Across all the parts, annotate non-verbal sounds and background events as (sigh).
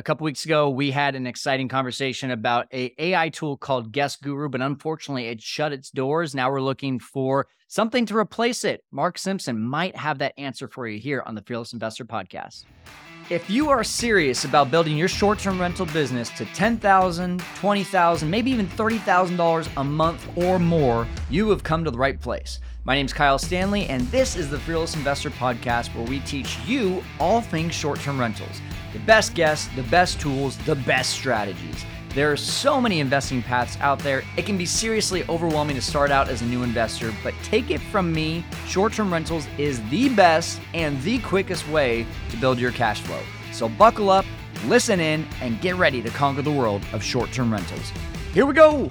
A couple weeks ago, we had an exciting conversation about a AI tool called Guest Guru, but unfortunately, it shut its doors. Now we're looking for something to replace it. Mark Simpson might have that answer for you here on the Fearless Investor Podcast. If you are serious about building your short-term rental business to $10,000, $20,000, maybe even $30,000 a month or more, you have come to the right place. My name is Kyle Stanley, and this is the Fearless Investor Podcast where we teach you all things short-term rentals the best guests, the best tools, the best strategies. There are so many investing paths out there. It can be seriously overwhelming to start out as a new investor, but take it from me, short term rentals is the best and the quickest way to build your cash flow. So buckle up, listen in, and get ready to conquer the world of short term rentals. Here we go.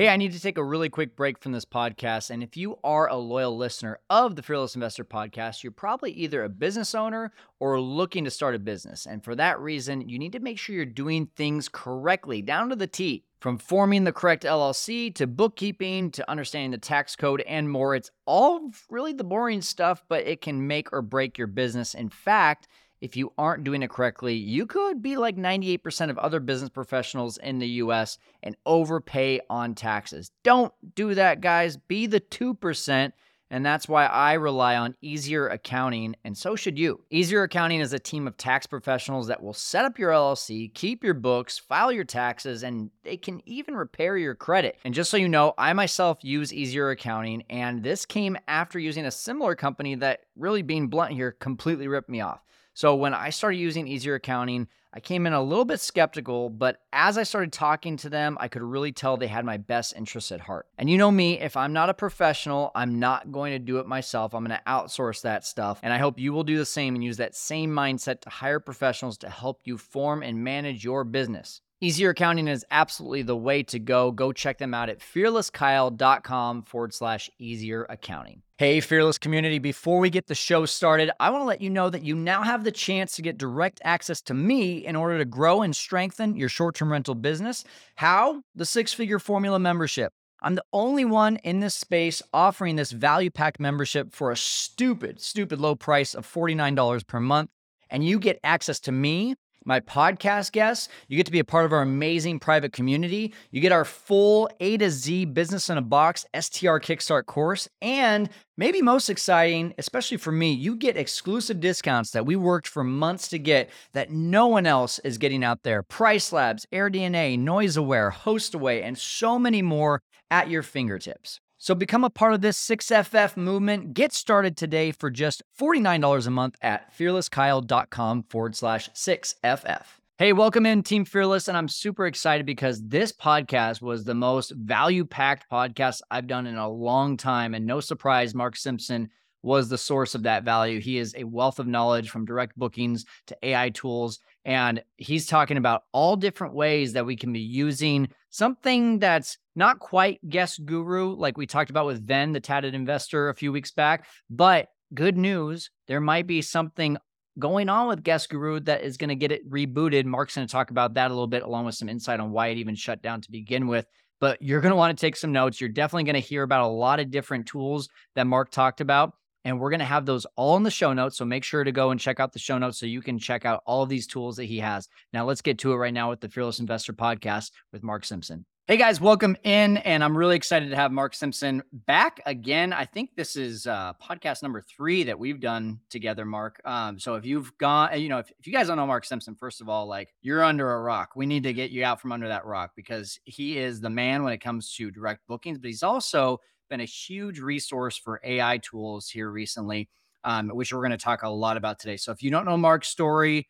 Hey, I need to take a really quick break from this podcast. And if you are a loyal listener of the Fearless Investor podcast, you're probably either a business owner or looking to start a business. And for that reason, you need to make sure you're doing things correctly, down to the T. From forming the correct LLC to bookkeeping to understanding the tax code and more, it's all really the boring stuff, but it can make or break your business. In fact, if you aren't doing it correctly, you could be like 98% of other business professionals in the US and overpay on taxes. Don't do that, guys. Be the 2%. And that's why I rely on Easier Accounting, and so should you. Easier Accounting is a team of tax professionals that will set up your LLC, keep your books, file your taxes, and they can even repair your credit. And just so you know, I myself use Easier Accounting, and this came after using a similar company that, really being blunt here, completely ripped me off. So when I started using Easier Accounting, I came in a little bit skeptical, but as I started talking to them, I could really tell they had my best interests at heart. And you know me, if I'm not a professional, I'm not going to do it myself. I'm going to outsource that stuff. And I hope you will do the same and use that same mindset to hire professionals to help you form and manage your business. Easier Accounting is absolutely the way to go. Go check them out at fearlesskyle.com forward slash easier accounting. Hey, Fearless community, before we get the show started, I want to let you know that you now have the chance to get direct access to me in order to grow and strengthen your short term rental business. How? The six figure formula membership. I'm the only one in this space offering this value packed membership for a stupid, stupid low price of $49 per month. And you get access to me my podcast guests. You get to be a part of our amazing private community. You get our full A to Z business in a box STR Kickstart course. And maybe most exciting, especially for me, you get exclusive discounts that we worked for months to get that no one else is getting out there. Price Labs, AirDNA, Noise Aware, HostAway, and so many more at your fingertips. So become a part of this 6FF movement. Get started today for just $49 a month at fearlesskyle.com forward slash 6FF. Hey, welcome in Team Fearless. And I'm super excited because this podcast was the most value packed podcast I've done in a long time. And no surprise, Mark Simpson was the source of that value. He is a wealth of knowledge from direct bookings to AI tools. And he's talking about all different ways that we can be using something that's not quite guest guru, like we talked about with Ven, the tatted investor, a few weeks back. But good news, there might be something going on with Guest Guru that is going to get it rebooted. Mark's going to talk about that a little bit, along with some insight on why it even shut down to begin with. But you're going to want to take some notes. You're definitely going to hear about a lot of different tools that Mark talked about. And we're going to have those all in the show notes. So make sure to go and check out the show notes so you can check out all of these tools that he has. Now, let's get to it right now with the Fearless Investor podcast with Mark Simpson. Hey guys, welcome in. And I'm really excited to have Mark Simpson back again. I think this is uh, podcast number three that we've done together, Mark. Um, so if you've gone, you know, if, if you guys don't know Mark Simpson, first of all, like you're under a rock. We need to get you out from under that rock because he is the man when it comes to direct bookings, but he's also been a huge resource for AI tools here recently, um, which we're going to talk a lot about today. So if you don't know Mark's story,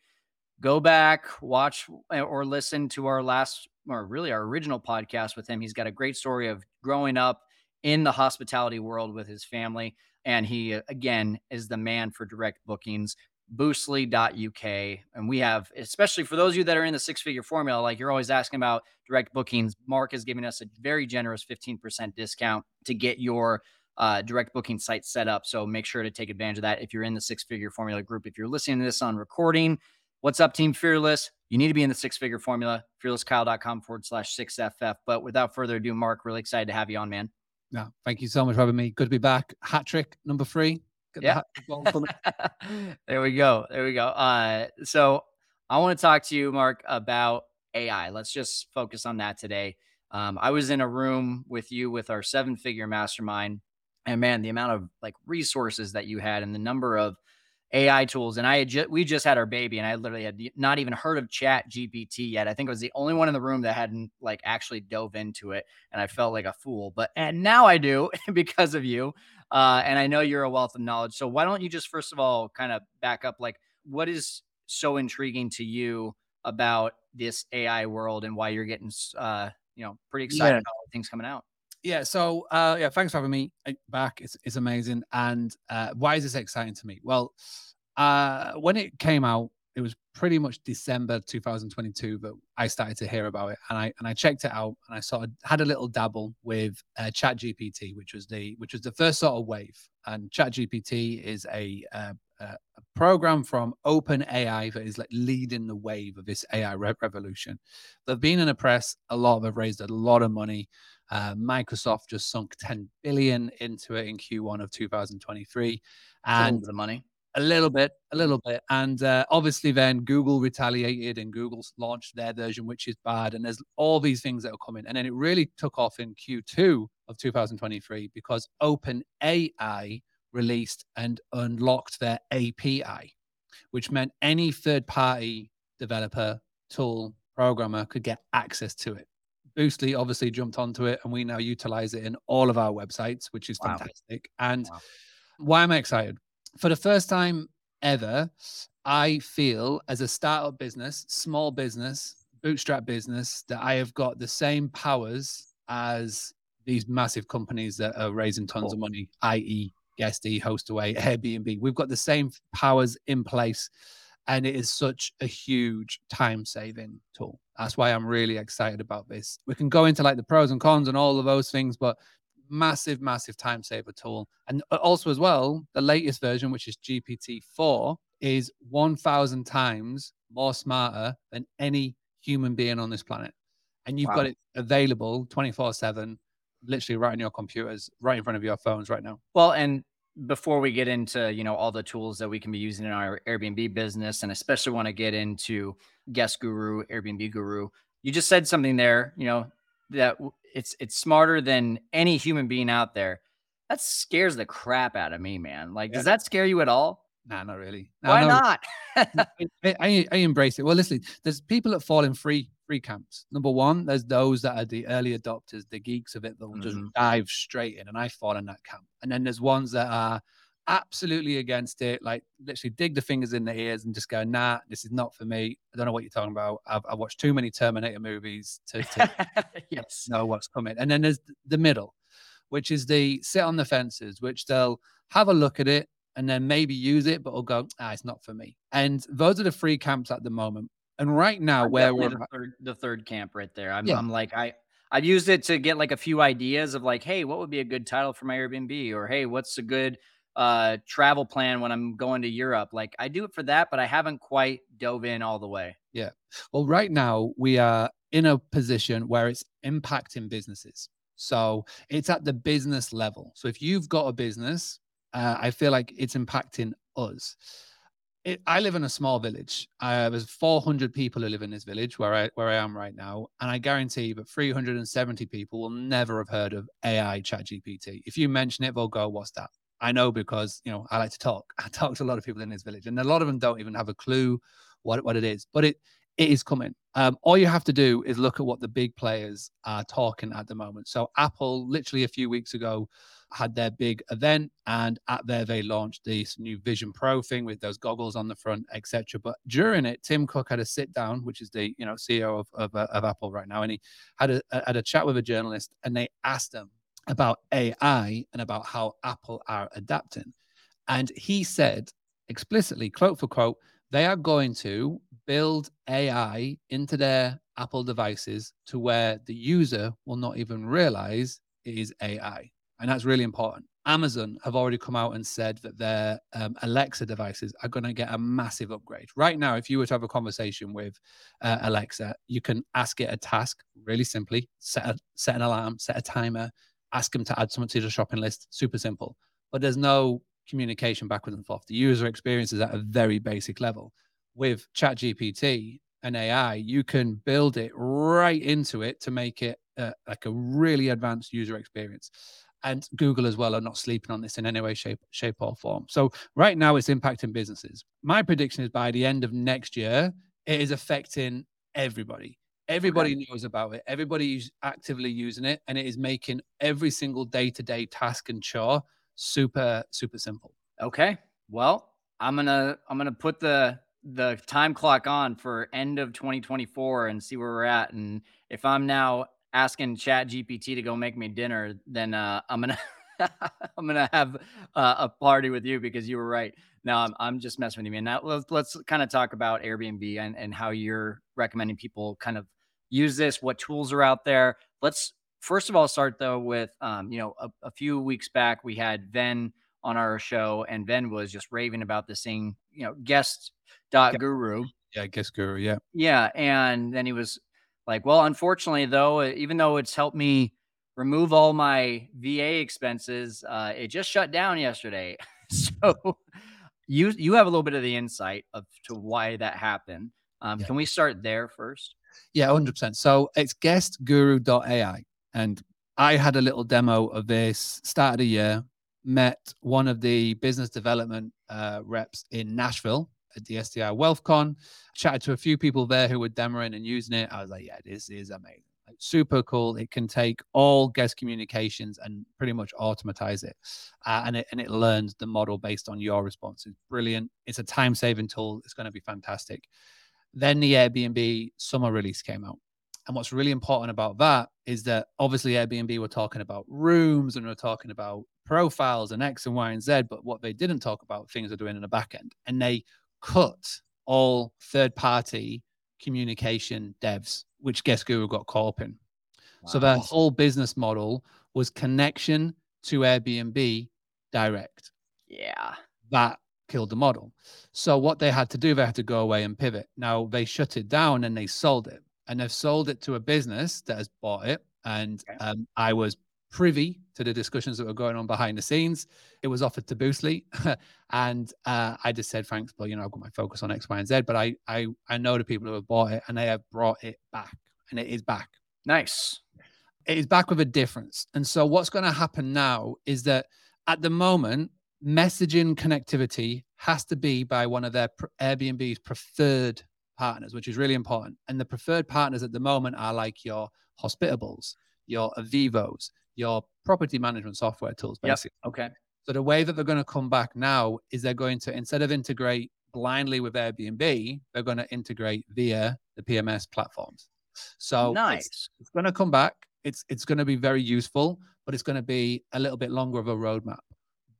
go back, watch eh, or listen to our last or really our original podcast with him. He's got a great story of growing up in the hospitality world with his family. And he, again, is the man for direct bookings, boostly.uk. And we have, especially for those of you that are in the six figure formula, like you're always asking about direct bookings, Mark is giving us a very generous 15% discount to get your uh, direct booking site set up. So make sure to take advantage of that if you're in the six figure formula group. If you're listening to this on recording, what's up, Team Fearless? you need to be in the six figure formula, fearlesskyle.com forward slash 6FF. But without further ado, Mark, really excited to have you on, man. Yeah, thank you so much for having me. Good to be back. Hat trick number three. Yeah. (laughs) there we go. There we go. Uh, so I want to talk to you, Mark, about AI. Let's just focus on that today. Um, I was in a room with you with our seven figure mastermind, and man, the amount of like resources that you had and the number of AI tools. And I had ju- we just had our baby, and I literally had not even heard of Chat GPT yet. I think I was the only one in the room that hadn't like actually dove into it, and I felt like a fool. But and now I do (laughs) because of you, uh, and I know you're a wealth of knowledge. So why don't you just first of all kind of back up, like what is so intriguing to you about this AI world and why you're getting uh, you know pretty excited yeah. about things coming out? yeah so uh yeah thanks for having me uh, back it's, it's amazing and uh why is this exciting to me well uh when it came out it was pretty much december 2022 that i started to hear about it and i and i checked it out and i sort of had a little dabble with uh, chat gpt which was the which was the first sort of wave and chat gpt is a uh, a program from OpenAI that is like leading the wave of this AI re- revolution. They've been in the press a lot. They've raised a lot of money. Uh, Microsoft just sunk 10 billion into it in Q1 of 2023, and the money a little bit, a little bit, and uh, obviously then Google retaliated and Google launched their version, which is Bard, and there's all these things that are coming, and then it really took off in Q2 of 2023 because OpenAI released and unlocked their API, which meant any third-party developer, tool, programmer could get access to it. Boostly obviously jumped onto it, and we now utilize it in all of our websites, which is wow. fantastic. And wow. why am I excited? For the first time ever, I feel as a startup business, small business, bootstrap business, that I have got the same powers as these massive companies that are raising tons cool. of money, i.e., Guesty, Hostaway, Airbnb. We've got the same powers in place and it is such a huge time saving tool. That's why I'm really excited about this. We can go into like the pros and cons and all of those things, but massive, massive time saver tool. And uh, also, as well, the latest version, which is GPT 4, is 1,000 times more smarter than any human being on this planet. And you've wow. got it available 24 7, literally right on your computers, right in front of your phones right now. Well, and before we get into you know all the tools that we can be using in our Airbnb business, and especially want to get into Guest Guru, Airbnb Guru, you just said something there. You know that it's it's smarter than any human being out there. That scares the crap out of me, man. Like, yeah. does that scare you at all? Nah, not really. No, Why no, not? (laughs) I, I, I embrace it. Well, listen, there's people that fall in free three camps. Number one, there's those that are the early adopters, the geeks of it that will mm-hmm. just dive straight in, and I fall in that camp. And then there's ones that are absolutely against it, like literally dig the fingers in the ears and just go, nah, this is not for me. I don't know what you're talking about. I've, I've watched too many Terminator movies to, to (laughs) yes. (laughs) know what's coming. And then there's the middle, which is the sit on the fences, which they'll have a look at it and then maybe use it, but will go, ah, it's not for me. And those are the three camps at the moment. And right now, I'm where we're the third, the third camp right there, I'm, yeah. I'm like, I, I've used it to get like a few ideas of like, hey, what would be a good title for my Airbnb? Or hey, what's a good uh travel plan when I'm going to Europe? Like I do it for that, but I haven't quite dove in all the way. Yeah. Well, right now we are in a position where it's impacting businesses. So it's at the business level. So if you've got a business, uh, I feel like it's impacting us it, I live in a small village. Uh, there's 400 people who live in this village where I where I am right now, and I guarantee you that 370 people will never have heard of AI Chat GPT. If you mention it, they'll go, "What's that?" I know because you know I like to talk. (laughs) I talk to a lot of people in this village, and a lot of them don't even have a clue what what it is. But it it is coming. Um, all you have to do is look at what the big players are talking at the moment. So Apple, literally a few weeks ago, had their big event, and at there they launched this new Vision Pro thing with those goggles on the front, etc. But during it, Tim Cook had a sit down, which is the you know CEO of of, uh, of Apple right now, and he had a, had a chat with a journalist, and they asked him about AI and about how Apple are adapting, and he said explicitly, quote for quote, they are going to build AI into their Apple devices to where the user will not even realize it is AI and that's really important. Amazon have already come out and said that their um, Alexa devices are going to get a massive upgrade. Right now, if you were to have a conversation with uh, Alexa, you can ask it a task really simply, set a, set an alarm, set a timer, ask them to add something to the shopping list. Super simple. But there's no communication backwards and forth. The user experience is at a very basic level. With ChatGPT and AI, you can build it right into it to make it uh, like a really advanced user experience. And Google as well are not sleeping on this in any way, shape, shape or form. So right now, it's impacting businesses. My prediction is by the end of next year, it is affecting everybody. Everybody okay. knows about it. Everybody's actively using it, and it is making every single day-to-day task and chore super, super simple. Okay. Well, I'm gonna I'm gonna put the the time clock on for end of 2024 and see where we're at. And if I'm now asking Chat GPT to go make me dinner, then uh, I'm gonna (laughs) (laughs) I'm gonna have uh, a party with you because you were right. Now I'm I'm just messing with you, man. Now let's let's kind of talk about Airbnb and and how you're recommending people kind of use this. What tools are out there? Let's first of all start though with um, you know a, a few weeks back we had Ven on our show and Ven was just raving about this thing, you know, guest dot guru. Yeah, guest guru. Yeah. Yeah. And then he was like, well, unfortunately, though, even though it's helped me remove all my VA expenses, uh, it just shut down yesterday. (laughs) so you you have a little bit of the insight of to why that happened. Um, yeah. Can we start there first? Yeah, 100%. So it's guestguru.ai. And I had a little demo of this start of the year, met one of the business development uh, reps in Nashville at the SDI WealthCon. Chatted to a few people there who were demoing and using it. I was like, yeah, this is amazing. Super cool. It can take all guest communications and pretty much automatize it. Uh, and it and it learns the model based on your responses. Brilliant. It's a time saving tool. It's going to be fantastic. Then the Airbnb summer release came out. And what's really important about that is that obviously Airbnb were talking about rooms and we're talking about profiles and X and Y and Z, but what they didn't talk about things they're doing in the back end. And they cut all third party communication devs, which Guest Guru got caught up in. Wow. So their whole business model was connection to Airbnb direct. Yeah. That killed the model. So what they had to do, they had to go away and pivot. Now they shut it down and they sold it. And they've sold it to a business that has bought it. And okay. um, I was privy to the discussions that were going on behind the scenes. It was offered to Boostly, (laughs) and uh, I just said, "Thanks, but you know, I've got my focus on X, Y, and Z." But I, I, I know the people who have bought it, and they have brought it back, and it is back. Nice. It is back with a difference. And so, what's going to happen now is that at the moment, messaging connectivity has to be by one of their Airbnb's preferred partners, which is really important. And the preferred partners at the moment are like your Hospitables, your Avivos, your property management software tools, basically. Yep. Okay. So the way that they're going to come back now is they're going to instead of integrate blindly with Airbnb, they're going to integrate via the PMS platforms. So nice. It's, it's going to come back. It's it's going to be very useful, but it's going to be a little bit longer of a roadmap.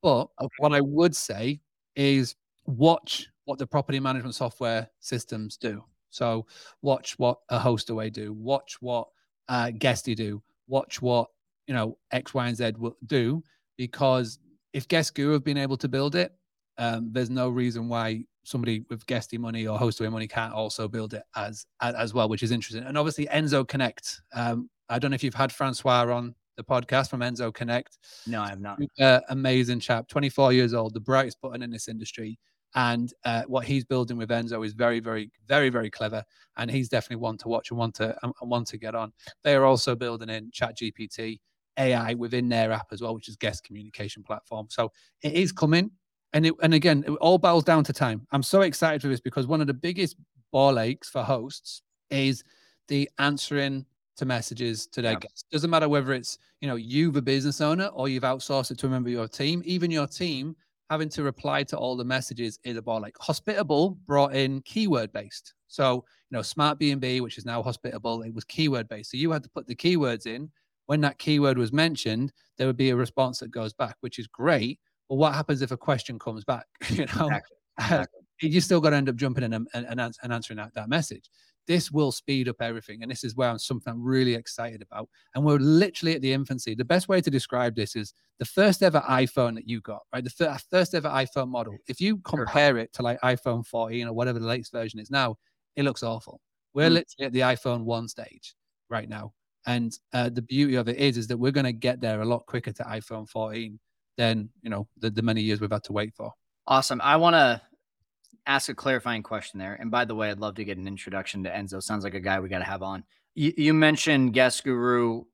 But okay. what I would say is watch what the property management software systems do. So watch what a Hostaway do. Watch what uh, Guesty do. Watch what you know X, Y, and Z will do because if Guest Guru have been able to build it, um, there's no reason why somebody with Guesty money or Hostaway money can't also build it as, as, as well, which is interesting. And obviously Enso Connect. Um, I don't know if you've had Francois on the podcast from Enso Connect. No, I have not. Uh, amazing chap, 24 years old, the brightest button in this industry. And uh, what he's building with Enso is very, very, very, very clever. And he's definitely one to watch and want to and want to get on. They are also building in Chat GPT AI within their app as well, which is guest communication platform. So it is coming. And it, and again, it all boils down to time. I'm so excited for this because one of the biggest ball aches for hosts is the answering to messages to their yeah. guests. Doesn't matter whether it's you know you the business owner or you've outsourced it to a member of your team. Even your team having to reply to all the messages is a ball like hospitable brought in keyword based. So you know Smartbnb, which is now hospitable, it was keyword based. So you had to put the keywords in when that keyword was mentioned, there would be a response that goes back, which is great. But what happens if a question comes back? (laughs) you know, exactly. (laughs) Exactly. you still got to end up jumping in and, and, and answering that, that message. This will speed up everything. And this is where I'm something I'm really excited about. And we're literally at the infancy. The best way to describe this is the first ever iPhone that you got, right? The first ever iPhone model. If you compare it to like iPhone 14 or whatever the latest version is now, it looks awful. We're mm. literally at the iPhone 1 stage right now. And uh, the beauty of it is, is that we're going to get there a lot quicker to iPhone 14 than you know the, the many years we've had to wait for. Awesome. I want to ask a clarifying question there. And by the way, I'd love to get an introduction to Enso. Sounds like a guy we got to have on. You, you mentioned Guest Guru,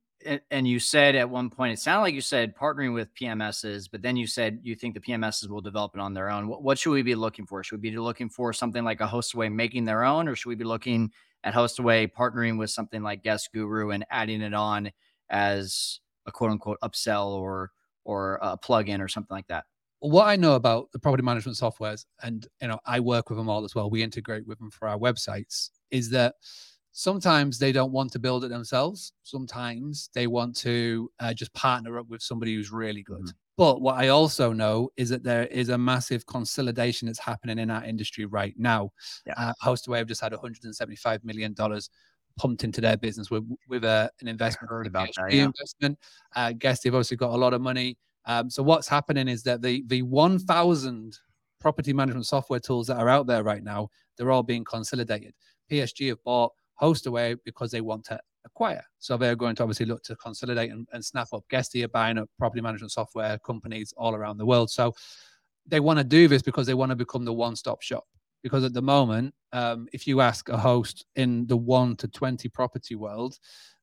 and you said at one point, it sounded like you said partnering with PMSs, but then you said you think the PMSs will develop it on their own. What, what should we be looking for? Should we be looking for something like a Hostaway making their own, or should we be looking at Hostaway partnering with something like Guest Guru and adding it on as a quote unquote upsell or or a plugin or something like that? what I know about the property management softwares, and you know, I work with them all as well. We integrate with them for our websites. Is that sometimes they don't want to build it themselves. Sometimes they want to uh, just partner up with somebody who's really good. Mm-hmm. But what I also know is that there is a massive consolidation that's happening in our industry right now. Yeah. Uh, Hostaway have just had 175 million dollars pumped into their business with with a, an investment. I heard about that. Yeah. Investment. Uh, guess they've obviously got a lot of money. Um, so what's happening is that the the 1,000 property management software tools that are out there right now, they're all being consolidated. PSG have bought Hostaway because they want to acquire. So they're going to obviously look to consolidate and, and snap up. Guesty are buying up property management software companies all around the world. So they want to do this because they want to become the one-stop shop. Because at the moment, um, if you ask a host in the one to 20 property world,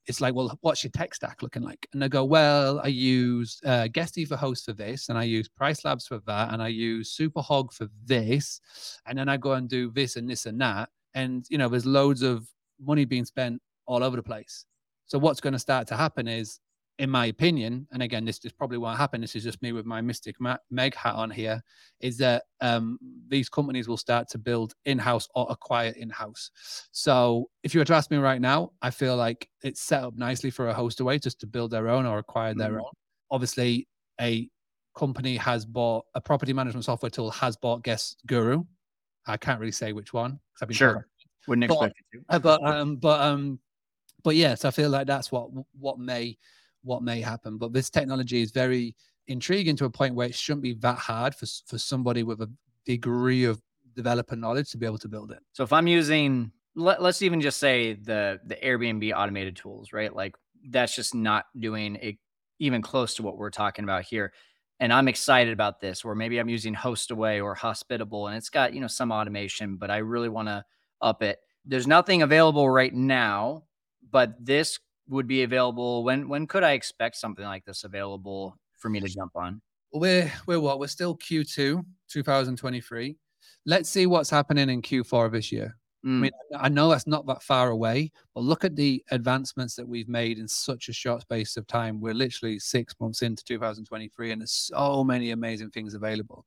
it's like, well, what's your tech stack looking like? And they go, well, I use uh, Guesty for host for this, and I use Price Labs for that, and I use Superhog for this, and then I go and do this and this and that. And you know, there's loads of money being spent all over the place. So what's going to start to happen is in my opinion, and again, this, is probably won't happen. This is just me with my Mystic Meg hat on here. Is that um, these companies will start to build in-house or acquire in-house. So, if you were to ask me right now, I feel like it's set up nicely for a Hostaway just to build their own or acquire mm-hmm. their own. Obviously, a company has bought a property management software tool has bought Guest Guru. I can't really say which one. I've been sure. Wouldn't expect but, you to. But um, but um, but yes, I feel like that's what what may what may happen. But this technology is very intriguing to a point where it shouldn't be that hard for, for somebody with a degree of developer knowledge to be able to build it. So if I'm using, let, us even just say the the Airbnb automated tools, right? Like that's just not doing it even close to what we're talking about here. And I'm excited about this, where maybe I'm using Hostaway or Hospitable, and it's got you know some automation, but I really want to up it. There's nothing available right now, but this would be available? When when could I expect something like this available for me to jump on? We're we're what? We're still Q2 2023. Let's see what's happening in Q4 of this year. Mm. I mean, I know that's not that far away, but look at the advancements that we've made in such a short space of time. We're literally six months into 2023, and there's so many amazing things available.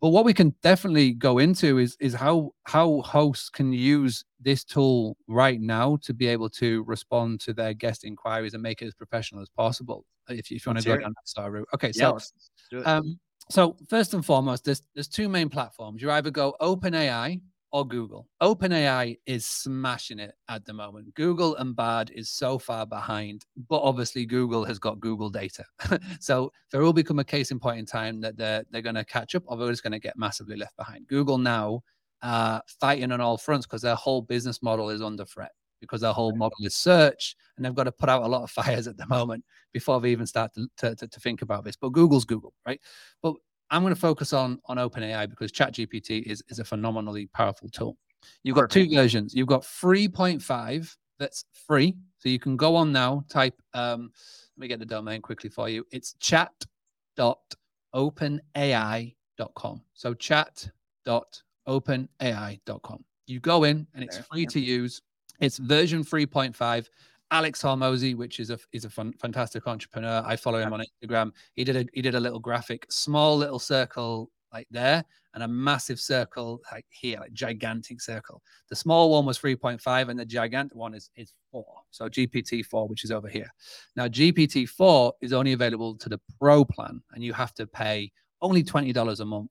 But what we can definitely go into is is how how hosts can use this tool right now to be able to respond to their guest inquiries and make it as professional as possible. If, if you want to go down that star route, okay. So, yeah, um, so first and foremost, there's there's two main platforms. You either go OpenAI or Google. OpenAI is smashing it at the moment. Google and Bard is so far behind, but obviously Google has got Google data. (laughs) so there will become a case in point in time that they're they're going to catch up, or they're just going to get massively left behind. Google now uh, fighting on all fronts because their whole business model is under threat because their whole model is search and they've got to put out a lot of (laughs) fires at the moment before they even start to, to, to think about this. But Google's Google, right? But I'm going to focus on on OpenAI because ChatGPT is is a phenomenally powerful tool. You've got two versions. You've got 3.5 that's free, so you can go on now. Type. Um, let me get the domain quickly for you. It's chat.openai.com. So chat.openai.com. You go in and it's free to use. It's version 3.5. Alex Hormozi, which is a is a fun, fantastic entrepreneur. I follow him on Instagram. He did a he did a little graphic, small little circle like there, and a massive circle like here, like gigantic circle. The small one was 3.5, and the gigantic one is is four. So GPT four, which is over here. Now GPT four is only available to the Pro plan, and you have to pay only twenty dollars a month.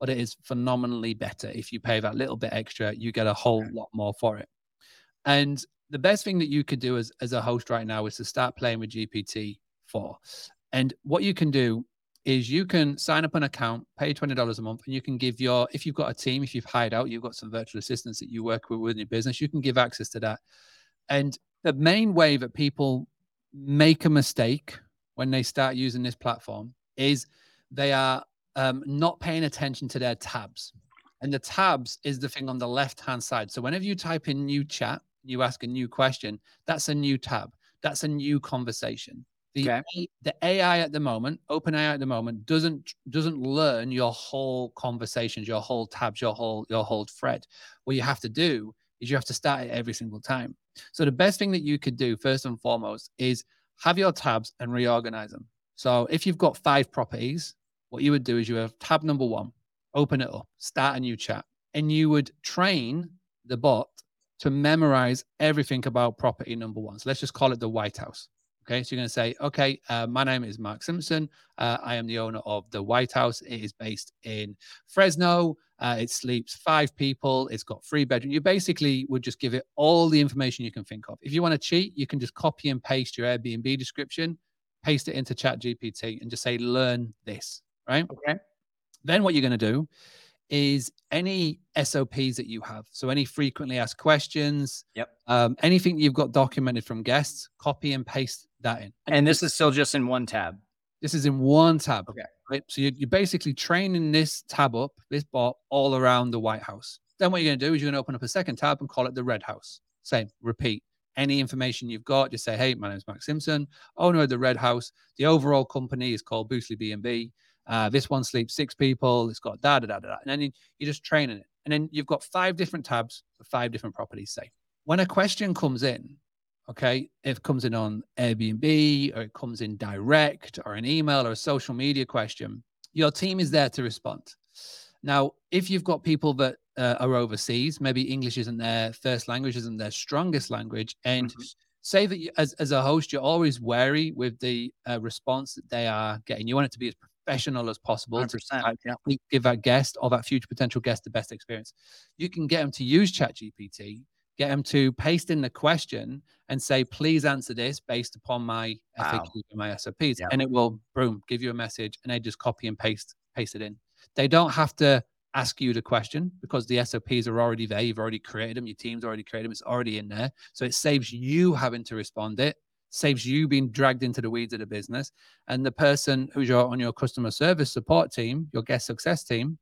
But it is phenomenally better if you pay that little bit extra. You get a whole lot more for it. And the best thing that you could do as, as a host right now is to start playing with GPT 4. And what you can do is you can sign up an account, pay $20 a month, and you can give your, if you've got a team, if you've hired out, you've got some virtual assistants that you work with within your business, you can give access to that. And the main way that people make a mistake when they start using this platform is they are um, not paying attention to their tabs. And the tabs is the thing on the left hand side. So whenever you type in new chat, you ask a new question, that's a new tab. That's a new conversation. The, okay. the AI at the moment, open AI at the moment, doesn't doesn't learn your whole conversations, your whole tabs, your whole your whole thread. What you have to do is you have to start it every single time. So the best thing that you could do first and foremost is have your tabs and reorganize them. So if you've got five properties, what you would do is you have tab number one, open it up, start a new chat, and you would train the bot to memorize everything about property number one. So let's just call it the White House. Okay, so you're going to say, okay, uh, my name is Mark Simpson. Uh, I am the owner of the White House. It is based in Fresno. Uh, it sleeps five people. It's got three bedrooms. You basically would just give it all the information you can think of. If you want to cheat, you can just copy and paste your Airbnb description, paste it into Chat GPT, and just say, learn this, right? Okay. Then what you're going to do is any SOPs that you have. So any frequently asked questions, yep. Um, anything you've got documented from guests, copy and paste that in. And, this is still just in one tab. This is in one tab. Okay. Right. So you're, you're basically training this tab up, this bot, all around the White House. Then what you're going to do is you're going to open up a second tab and call it the Red House. Same, repeat. Any information you've got, just say, "Hey, my name is Mark Simpson, owner of the Red House. The overall company is called Boostly B&B. Uh, this one sleeps six people. It's got da da da da. And then you, you're just training it. And then you've got five different tabs for five different properties, say. When a question comes in, okay, if it comes in on Airbnb or it comes in direct or an email or a social media question, your team is there to respond. Now, if you've got people that uh, are overseas, maybe English isn't their first language, isn't their strongest language, and mm-hmm. say that you, as, as a host, you're always wary with the uh, response that they are getting. You want it to be as professional as possible to yeah. give that guest or that future potential guest the best experience. You can get them to use ChatGPT, get them to paste in the question and say, please answer this based upon my wow. FAQ and my SOPs. Yeah. And it will, boom, give you a message and they just copy and paste, paste it in. They don't have to ask you the question because the SOPs are already there. You've already created them. Your team's already created them. It's already in there. So it saves you having to respond it saves you being dragged into the weeds of the business. And the person who's your, on your customer service support team, your guest success team,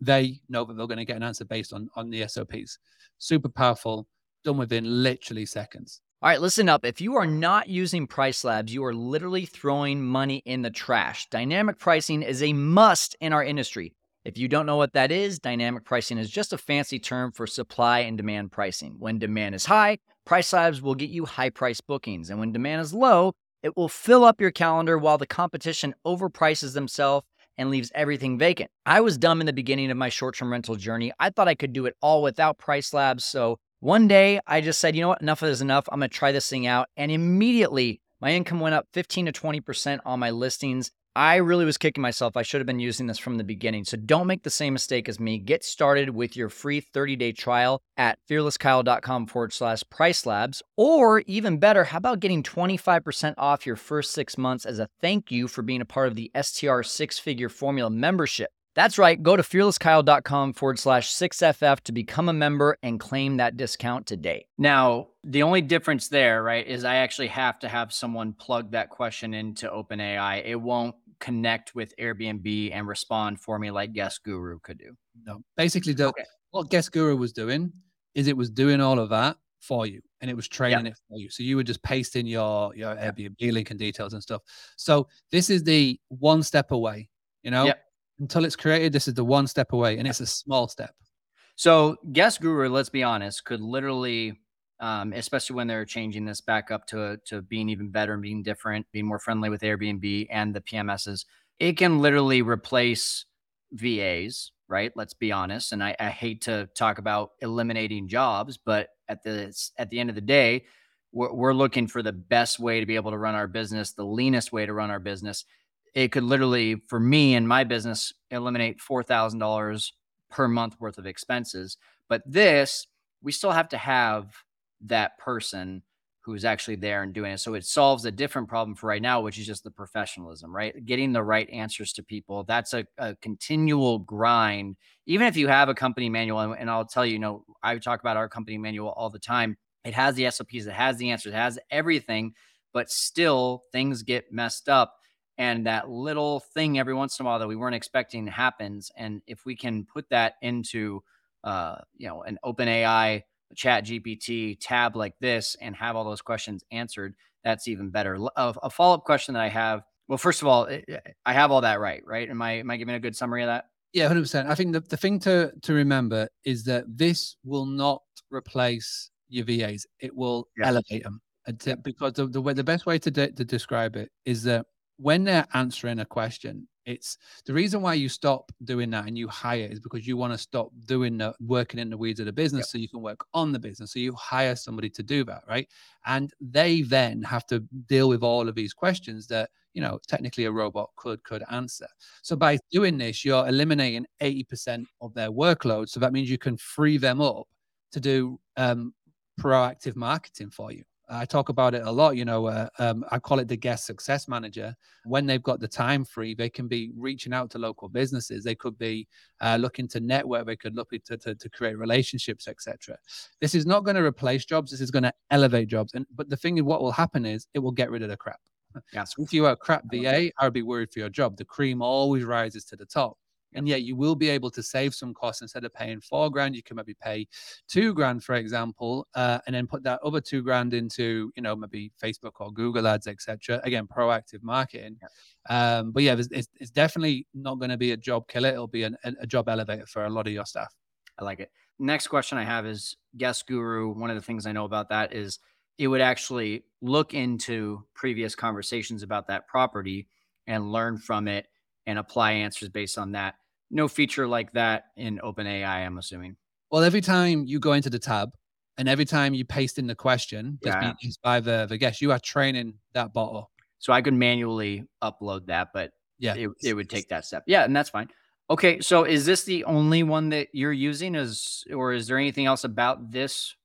they know that they're going to get an answer based on, on the SOPs. Super powerful, done within literally seconds. All right, listen up. If you are not using Price Labs, you are literally throwing money in the trash. Dynamic pricing is a must in our industry. If you don't know what that is, dynamic pricing is just a fancy term for supply and demand pricing. When demand is high, Price Labs will get you high price bookings. And when demand is low, it will fill up your calendar while the competition overprices themselves and leaves everything vacant. I was dumb in the beginning of my short term rental journey. I thought I could do it all without Price Labs. So one day I just said, you know what, enough is enough. I'm going to try this thing out. And immediately my income went up 15 to 20% on my listings. I really was kicking myself. I should have been using this from the beginning. So don't make the same mistake as me. Get started with your free 30 day trial at fearlesskyle.com forward slash price labs. Or even better, how about getting 25% off your first six months as a thank you for being a part of the STR six figure formula membership? That's right. Go to fearlesskyle.com forward slash 6FF to become a member and claim that discount today. Now, the only difference there, right, is I actually have to have someone plug that question into OpenAI. It won't connect with Airbnb and respond for me like Guest Guru could do. No, basically, the, okay. what Guest Guru was doing is it was doing all of that for you and it was training yep. it for you. So you were just pasting in your your Airbnb link and details and stuff. So this is the one step away, you know, yep. until it's created. This is the one step away, and it's a small step. So Guest Guru, let's be honest, could literally um, especially when they're changing this back up to to being even better and being different, being more friendly with Airbnb and the PMSs. It can literally replace VAs, right? Let's be honest. And I, I hate to talk about eliminating jobs, but at the at the end of the day, we're, we're looking for the best way to be able to run our business, the leanest way to run our business. It could literally, for me and my business, eliminate four thousand dollars per month worth of expenses. But this, we still have to have that person who's actually there and doing it. So it solves a different problem for right now, which is just the professionalism, right? Getting the right answers to people. That's a, a continual grind. Even if you have a company manual, and, and I'll tell you, you know, I talk about our company manual all the time. It has the SOPs, it has the answers, it has everything, but still things get messed up. and that little thing every once in a while that we weren't expecting happens. And if we can put that into, uh, you know, an open AI chat GPT tab like this and have all those questions answered, that's even better. A, a follow up question that I have. Well, first of all, eh, eh, I have all that right, right? Am I am I giving a good summary of that? Yeah, hundred percent. I think the, the thing to to remember is that this will not replace your VAs. It will yeah. elevate them. To, because the, the way the best way to de- to describe it is that when they're answering a question, it's the reason why you stop doing that and you hire is because you want to stop doing the working in the weeds of the business yep. so you can work on the business. So you hire somebody to do that, right? And they then have to deal with all of these questions that you know technically a robot could could answer. So by doing this, you're eliminating 80% of their workload. So that means you can free them up to do um, proactive marketing for you. I talk about it a lot. You know, uh, um, I call it the guest success manager. When they've got the time free, they can be reaching out to local businesses. They could be uh, looking to network. They could look to, to, to create relationships, etc. This is not going to replace jobs. This is going to elevate jobs. And but the thing is, what will happen is it will get rid of the crap. Yes. If you are a crap VA, I would be worried for your job. The cream always rises to the top and yet you will be able to save some costs instead of paying four grand you can maybe pay two grand for example uh, and then put that other two grand into you know maybe facebook or google ads etc again proactive marketing. Yeah. um, but yeah it's, it's definitely not going to be a job killer. It'll be an, a job elevator for a lot of your staff. I like it. Next question i have is guest guru one of the things i know about that is it would actually look into previous conversations about that property and learn from it and apply answers based on that no feature like that in OpenAI, I'm assuming. Well, every time you go into the tab and every time you paste in the question that's yeah. being by the, the guest, you are training that bot up. So I could manually upload that, but yeah, it, it would take that step. Yeah, and that's fine. Okay, so is this the only one that you're using? Is or is there anything else about this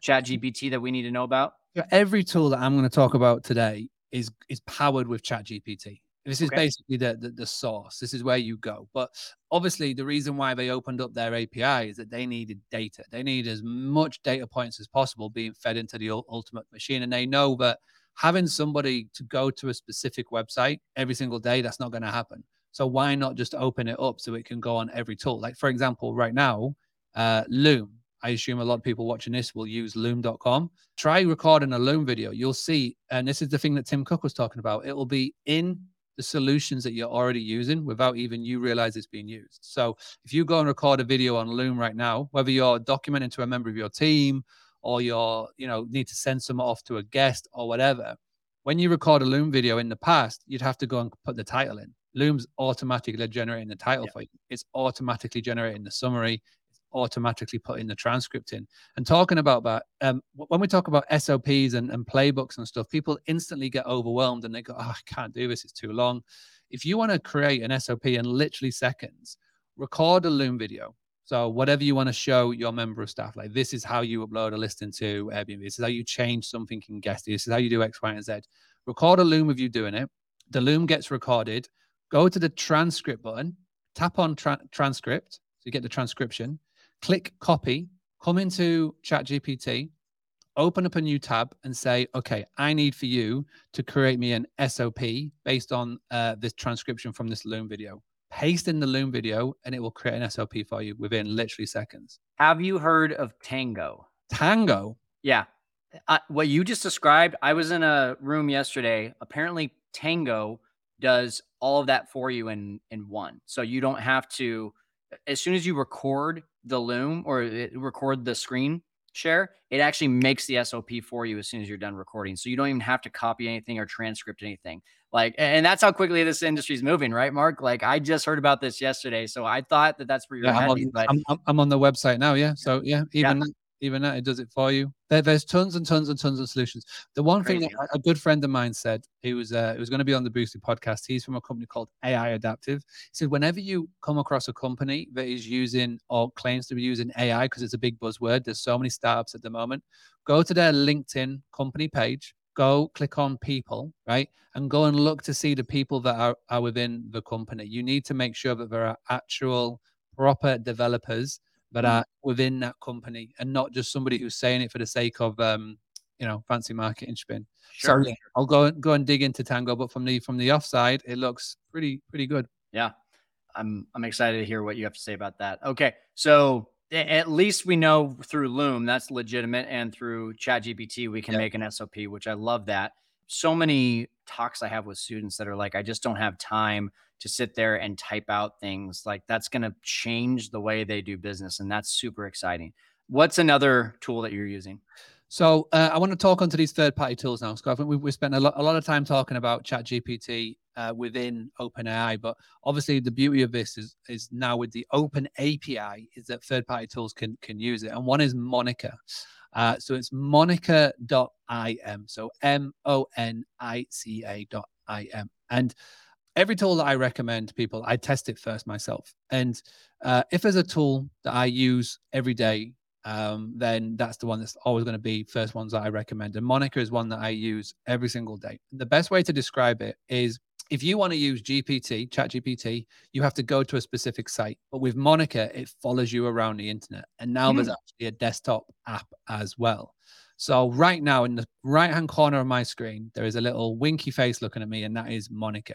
chat GPT that we need to know about? Every tool that I'm going to talk about today is is powered with chat GPT. This is okay. basically the, the, the source. This is where you go. But obviously, the reason why they opened up their API is that they needed data. They need as much data points as possible being fed into the ultimate machine, and they know that having somebody to go to a specific website every single day that's not going to happen. So why not just open it up so it can go on every tool? Like for example, right now, uh, Loom. I assume a lot of people watching this will use loom.com. Try recording a Loom video. You'll see, and this is the thing that Tim Cook was talking about. It will be in the solutions that you're already using without even you realize it's being used. So if you go and record a video on Loom right now, whether you're documenting to a member of your team or you're, you know, need to send some off to a guest or whatever, when you record a Loom video in the past, you'd have to go and put the title in. Loom's automatically generating the title yeah. for you. It's automatically generating the summary automatically putting the transcript in. And talking about that, um, when we talk about SOPs and, and playbooks and stuff, people instantly get overwhelmed and they go, oh, I can't do this, it's too long. If you want to create an SOP in literally seconds, record a Loom video. So whatever you want to show your member of staff, like this is how you upload a listing to Airbnb. This is how you change something in guest. This is how you do X, Y, and Z. Record a Loom of you doing it. The Loom gets recorded. Go to the transcript button, tap on tra- transcript. So you get the transcription click copy, come into ChatGPT, open up a new tab and say, okay, I need for you to create me an SOP based on uh, this transcription from this Loom video. Paste in the Loom video and it will create an SOP for you within literally seconds. Have you heard of Tango? Tango? Yeah. Uh, what you just described, I was in a room yesterday. Apparently, Tango does all of that for you in in one. So you don't have to as soon as you record the loom or record the screen share, it actually makes the SOP for you as soon as you're done recording. So you don't even have to copy anything or transcript anything. Like, and that's how quickly this industry is moving, right, Mark? Like, I just heard about this yesterday, so I thought that that's where you're yeah, heading. I'm, I'm, I'm, on the website now, yeah. So yeah, even yeah even that it does it for you. There, there's tons and tons and tons of solutions. The one Crazy. thing that a good friend of mine said, he was uh, he was going to be on the Boostly podcast. He's from a company called AI Adaptive. He said, whenever you come across a company that is using or claims to be using AI, because it's a big buzzword, there's so many startups at the moment. Go to their LinkedIn company page. Go click on people, right? And go and look to see the people that are, are within the company. You need to make sure that there are actual proper developers that are within that company and not just somebody who's saying it for the sake of um, you know fancy marketing spin. Sure. So yeah, I'll go go and dig into Tango, but from the from the offside, it looks pretty pretty good. Yeah, I'm I'm excited to hear what you have to say about that. Okay, so at least we know through Loom that's legitimate, and through ChatGPT we can make an SOP, which I love that. So many talks I have with students that are like, I just don't have time to sit there and type out things. Like that's going to change the way they do business, and that's super exciting. What's another tool that you're using? So uh, I want to talk onto these third-party tools now. So I think we we spent a lot, a lot of time talking about ChatGPT uh, within OpenAI, but obviously the beauty of this is is now with the Open API is that third-party tools can can use it, and one is Monica. Uh, so it's monica.im. So M O N I C A dot I M. And every tool that I recommend people, I test it first myself. And uh, if there's a tool that I use every day um, then that's the one that's always going to be first ones that I recommend. And Monica is one that I use every single day. The best way to describe it is if you want to use GPT, Chat GPT, you have to go to a specific site. But with Monica, it follows you around the internet. And now mm-hmm. there's actually a desktop app as well. So right now in the right hand corner of my screen, there is a little winky face looking at me, and that is Monica.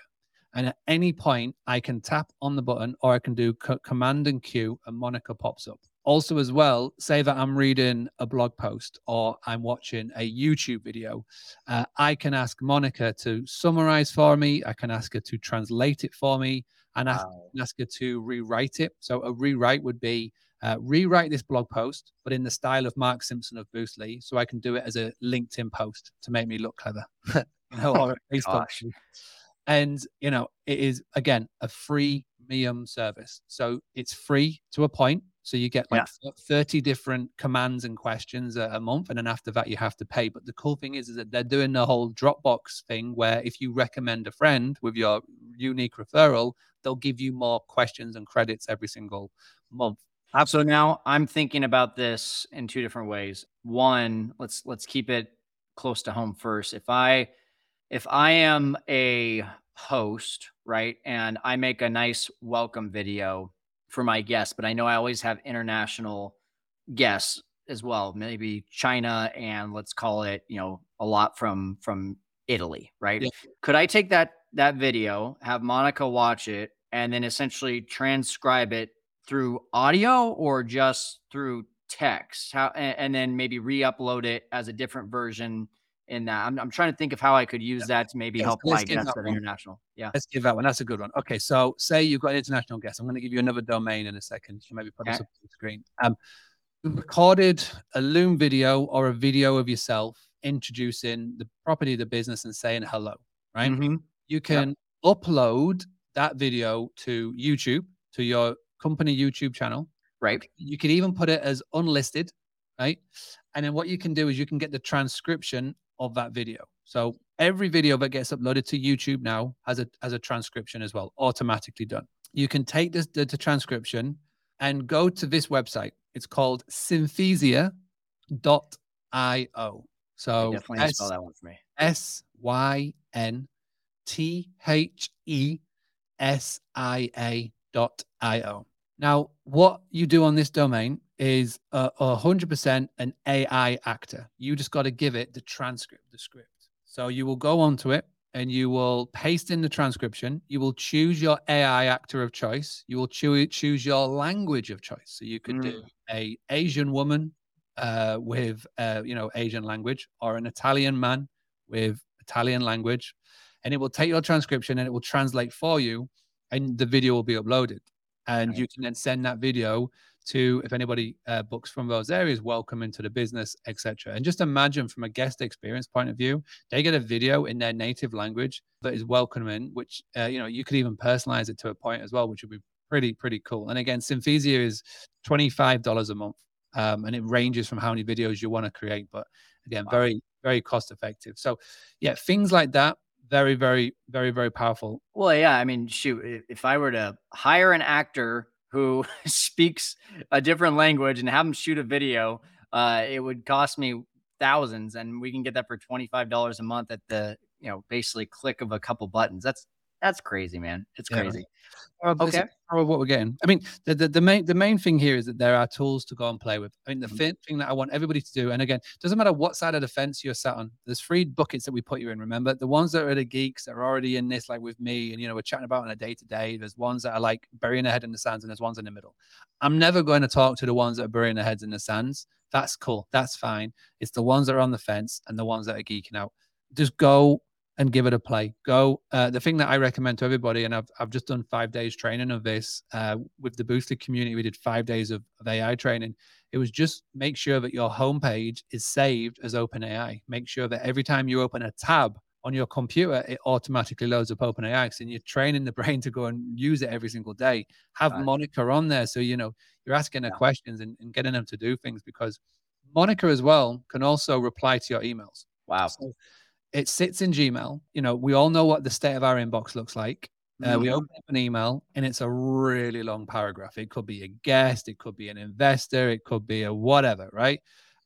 And at any point, I can tap on the button or I can do c- command and Q, and Monica pops up. Also as well say that i'm reading a blog post or i'm watching a youtube video uh, i can ask monica to summarize for me. I can ask her to translate it for me and ask, wow. ask her to rewrite it. So a rewrite would be uh, rewrite this blog post but in the style of mark simpson of boostly so i can do it as a linkedin post to make me look clever. (laughs) You know, (laughs) or facebook and you know it is again a free Mium service so it's free to a point so you get like yeah. 30 different commands and questions a, a, month. And then after that, you have to pay. But the cool thing is, is that they're doing the whole Dropbox thing where if you recommend a friend with your unique referral, they'll give you more questions and credits every single month. Uh, so now I'm thinking about this in two different ways. One, let's let's keep it close to home first. If I if I am a host, right, and I make a nice welcome video for my guests, but I know I always have international guests as well. Maybe China and let's call it, you know, a lot from from Italy, right? Yeah. Could I take that that video, have Monica watch it, and then essentially transcribe it through audio or just through text? How and, and then maybe re-upload it as a different version in that. I'm, I'm trying to think of how I could use yeah. that to maybe help my guests that international. Yeah. Let's give that one. That's a good one. Okay. So say you've got an international guest. I'm going to give you another domain in a second. So maybe put okay. this up on the screen. Um, recorded a Loom video or a video of yourself introducing the property of the business and saying hello, right? Mm-hmm. You can upload that video to YouTube, to your company YouTube channel. Right. You can even put it as unlisted, right? And then what you can do is you can get the transcription of that video. So every video that gets uploaded to YouTube now has a has a transcription as well, automatically done. You can take this the, the transcription and go to this website. It's called synthesia.io. So definitely S- spell that one for me. S Y N T H E S I A dot I O. Now, what you do on this domain is a hundred percent an AI actor. You just got to give it the transcript, the script. So you will go onto it and you will paste in the transcription. You will choose your AI actor of choice. You will choose choose your language of choice. So you could mm. do a Asian woman uh, with uh, you know Asian language, or an Italian man with Italian language, and it will take your transcription and it will translate for you, and the video will be uploaded. And right. you can then send that video to if anybody uh, books from those areas welcome into the business etc and just imagine from a guest experience point of view they get a video in their native language that is welcoming which uh, you know you could even personalize it to a point as well which would be pretty pretty cool and again synthesia is $25 a month um, and it ranges from how many videos you want to create but again wow. very very cost effective so yeah things like that very very very very powerful well yeah i mean shoot if i were to hire an actor who (laughs) speaks a different language and have them shoot a video, uh, it would cost me thousands, and we can get that for twenty five dollars a month at the you know basically click of a couple buttons. That's That's crazy, man. It's crazy. Okay. what we're getting. I mean, the, the the main the main thing here is that there are tools to go and play with. I mean, the Mhm. thing that I want everybody to do, and again, doesn't matter what side of the fence you're sat on. There's three buckets that we put you in. Remember, the ones that are the geeks that are already in this, like with me, and you know, we're chatting about on a day to day. There's ones that are like burying their head in the sands, and there's ones in the middle. I'm never going to talk to the ones that are burying their heads in the sands. That's cool. That's fine. It's the ones that are on the fence and the ones that are geeking out. Just go and give it a play. Go. Uh, the thing that I recommend to everybody, and I've I've just done five days training of this uh, with the Boostly community. We did five days of, of AI training. It was just make sure that your homepage is saved as OpenAI. Make sure that every time you open a tab on your computer, it automatically loads up OpenAI. And you're training the (laughs) brain to go and use it every single day. Have it. Monica on there, so you know you're asking her Yeah. questions and, and getting them to do things because Monica as well can also reply to your emails. Wow. So it sits in Gmail. You know, we all know what the state of our inbox looks like. Uh, we Mhm. open up an email and it's a really long paragraph. It could be a guest, it could be an investor, it could be a whatever, right?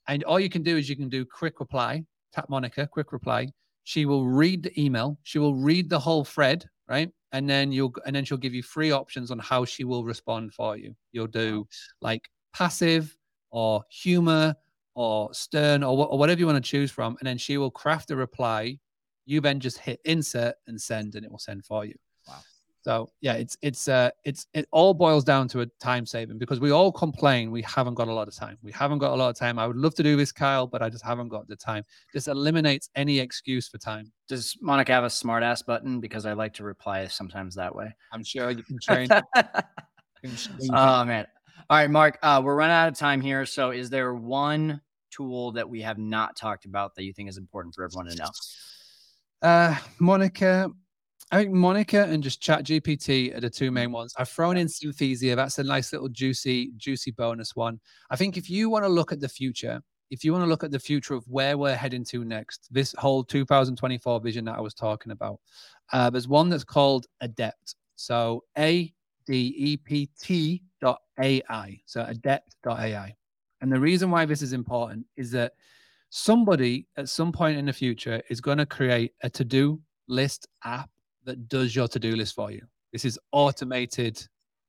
And all you can do is you can do quick reply, tap Monica, quick reply. She will read the email, she will read the whole thread, right? And then you'll and then she'll give you three options on how she will respond for you. You'll do like passive or humor or stern or, or whatever you want to choose from, and then she will craft a reply. You then just hit insert and send, and it will send for you. Wow. So yeah, it's it's uh it's it all boils down to a time saving because we all complain we haven't got a lot of time. We haven't got a lot of time. I would love to do this, Kyle, but I just haven't got the time. This eliminates any excuse for time. Does Monica have a smart ass button? Because I like to reply sometimes that way. I'm sure you can (laughs) train. (laughs) oh man. All right, Mark. Uh, we're running out of time here. So, is there one tool that we have not talked about that you think is important for everyone to know? Uh, Monica, I think Monica and just Chat GPT are the two main ones. I've thrown in Synthesia. That's a nice little juicy, juicy bonus one. I think if you want to look at the future, if you want to look at the future of where we're heading to next, this whole 2024 vision that I was talking about, uh, there's one that's called Adept. So A D E P T dot AI. So adept dot AI. And the reason why this is important is that somebody at some point in the future is going to create a to-do list app that does your to-do list for you. This is automated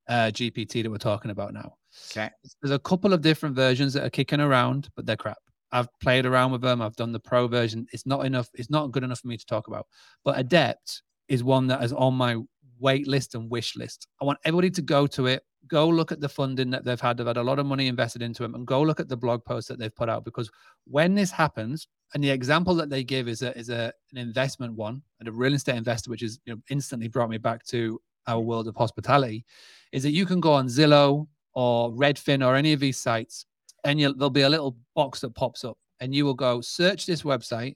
uh, GPT that we're talking about now. Okay. There's a couple of different versions that are kicking around, but they're crap. I've played around with them. I've done the pro version. It's not enough. It's not good enough for me to talk about. But Adept is one that is on my wait list and wish list. I want everybody to go to it, go look at the funding that they've had. They've had a lot of money invested into them, and go look at the blog posts that they've put out. Because when this happens, and the example that they give is a is a an investment one, and a real estate investor, which is you know instantly brought me back to our world of hospitality, is that you can go on Zillow or Redfin or any of these sites, and you'll, there'll be a little box that pops up, and you will go search this website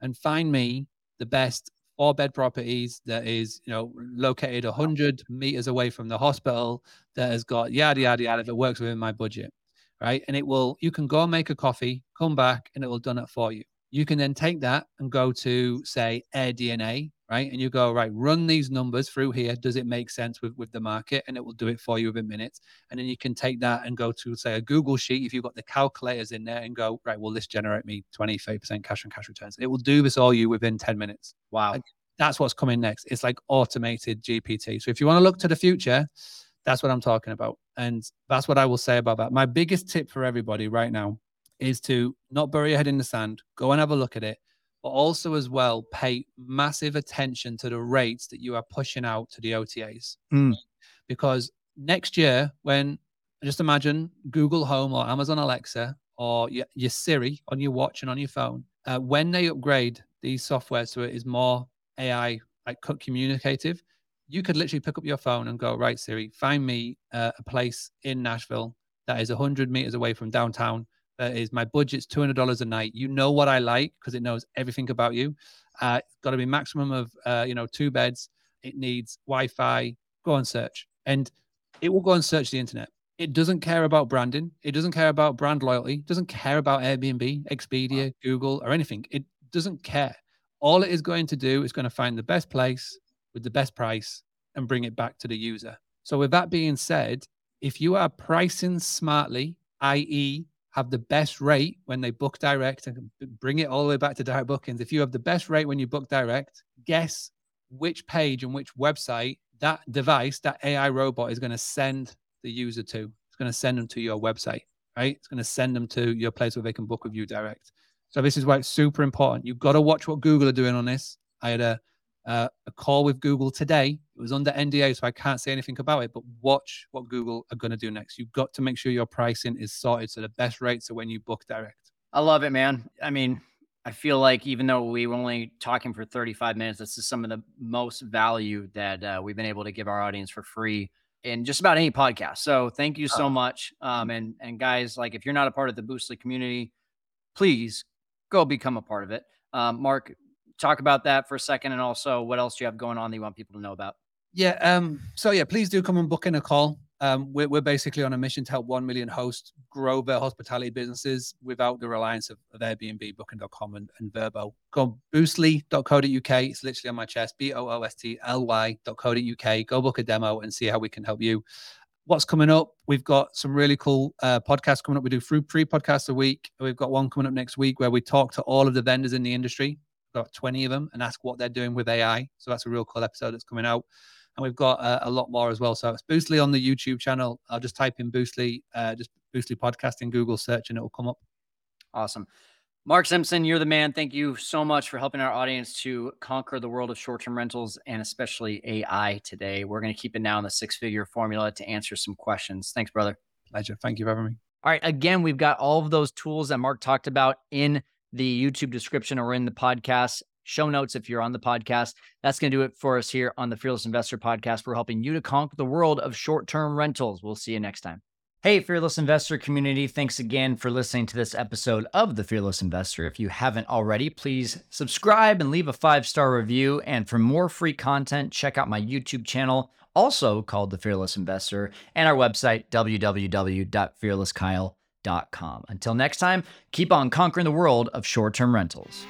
and find me the best four bed properties that is you know located 100 meters away from the hospital that has got yada yada yada that works within my budget right? And it will you can go and make a coffee come back and it will done it for you. You can then take that and go to say AirDNA right and you go right run these numbers through here does it make sense with with the market and it will do it for you within minutes and then you can take that and go to say a google sheet if you've got the calculators in there and go right will this generate me 20 30% cash on cash returns it will do this all you within 10 minutes Wow. Like- that's what's coming next. It's like automated GPT. So if you want to look to the future, that's what I'm talking about. And that's what I will say about that. My biggest tip for everybody right now is to not bury your head in the sand, go and have a look at it, but also as well pay massive attention to the rates that you are pushing out to the OTAs. Mm. Because next year, when just imagine Google Home or Amazon Alexa or your, your Siri on your watch and on your phone, uh, when they upgrade these software so it is more AI like communicative, you could literally pick up your phone and go, right, Siri, find me uh, a place in Nashville that is 100 meters away from downtown. That is my budget's $200 a night. You know what I like because it knows everything about you. Uh, it's got to be maximum of, uh, you know, two beds. It needs Wi-Fi. Go and search, and it will go and search the internet. It doesn't care about branding. It doesn't care about brand loyalty. It doesn't care about Airbnb, Expedia, Google, or anything. It doesn't care. All it is going to do is going to find the best place with the best price and bring it back to the user. So, with that being said, if you are pricing smartly, i.e., have the best rate when they book direct and bring it all the way back to direct bookings, if you have the best rate when you book direct, guess which page and which website that device, that AI robot is going to send the user to. It's going to send them to your website, right? It's going to send them to your place where they can book with you direct. So this is why it's super important. You've got to watch what Google are doing on this. I had a uh, a call with Google today. It was under NDA, so I can't say anything about it. But watch what Google are going to do next. You've got to make sure your pricing is sorted so the best rates are when you book direct. I love it, man. I mean, I feel like even though we were only talking for 35 minutes, this is some of the most value that uh, we've been able to give our audience for free in just about any podcast. So thank you so oh. much. Um, and and guys, like if you're not a part of the Boostly community, please go become a part of it. Um, Mark, talk about that for a second, and also what else do you have going on that you want people to know about? Yeah. Um. So yeah, please do come and book in a call. Um, we're, we're basically on a mission to help 1 million hosts grow their hospitality businesses without the reliance of, of Airbnb, Booking.com, and, and Vrbo. Go boostly.co.uk. It's literally on my chest, B O O S T L Y.co.uk. Go book a demo and see how we can help you. What's coming up? We've got some really cool uh, podcasts coming up. We do three podcasts a week. We've got one coming up next week where we talk to all of the vendors in the industry, We've 20 of them, and ask what they're doing with AI. So that's a real cool episode that's coming out and we've got uh, a lot more as well. So it's Boostly on the YouTube channel. I'll just type in Boostly, uh, just Boostly podcast in Google search, and it will come up. Awesome. Mark Simpson, you're the man. Thank you so much for helping our audience to conquer the world of short term rentals and especially AI today. We're going to keep it now in the six figure formula to answer some questions. Thanks, brother. Pleasure. Thank you for having me. All right. Again, we've got all of those tools that Mark talked about in the YouTube description or in the podcast show notes if you're on the podcast. That's going to do it for us here on the Fearless Investor Podcast. We're helping you to conquer the world of short term rentals. We'll see you next time. Hey, Fearless Investor community. Thanks again for listening to this episode of The Fearless Investor. If you haven't already, please subscribe and leave a five star review. And for more free content, check out my YouTube channel, also called The Fearless Investor, and our website, www.fearlesskyle.com. Until next time, keep on conquering the world of short term rentals.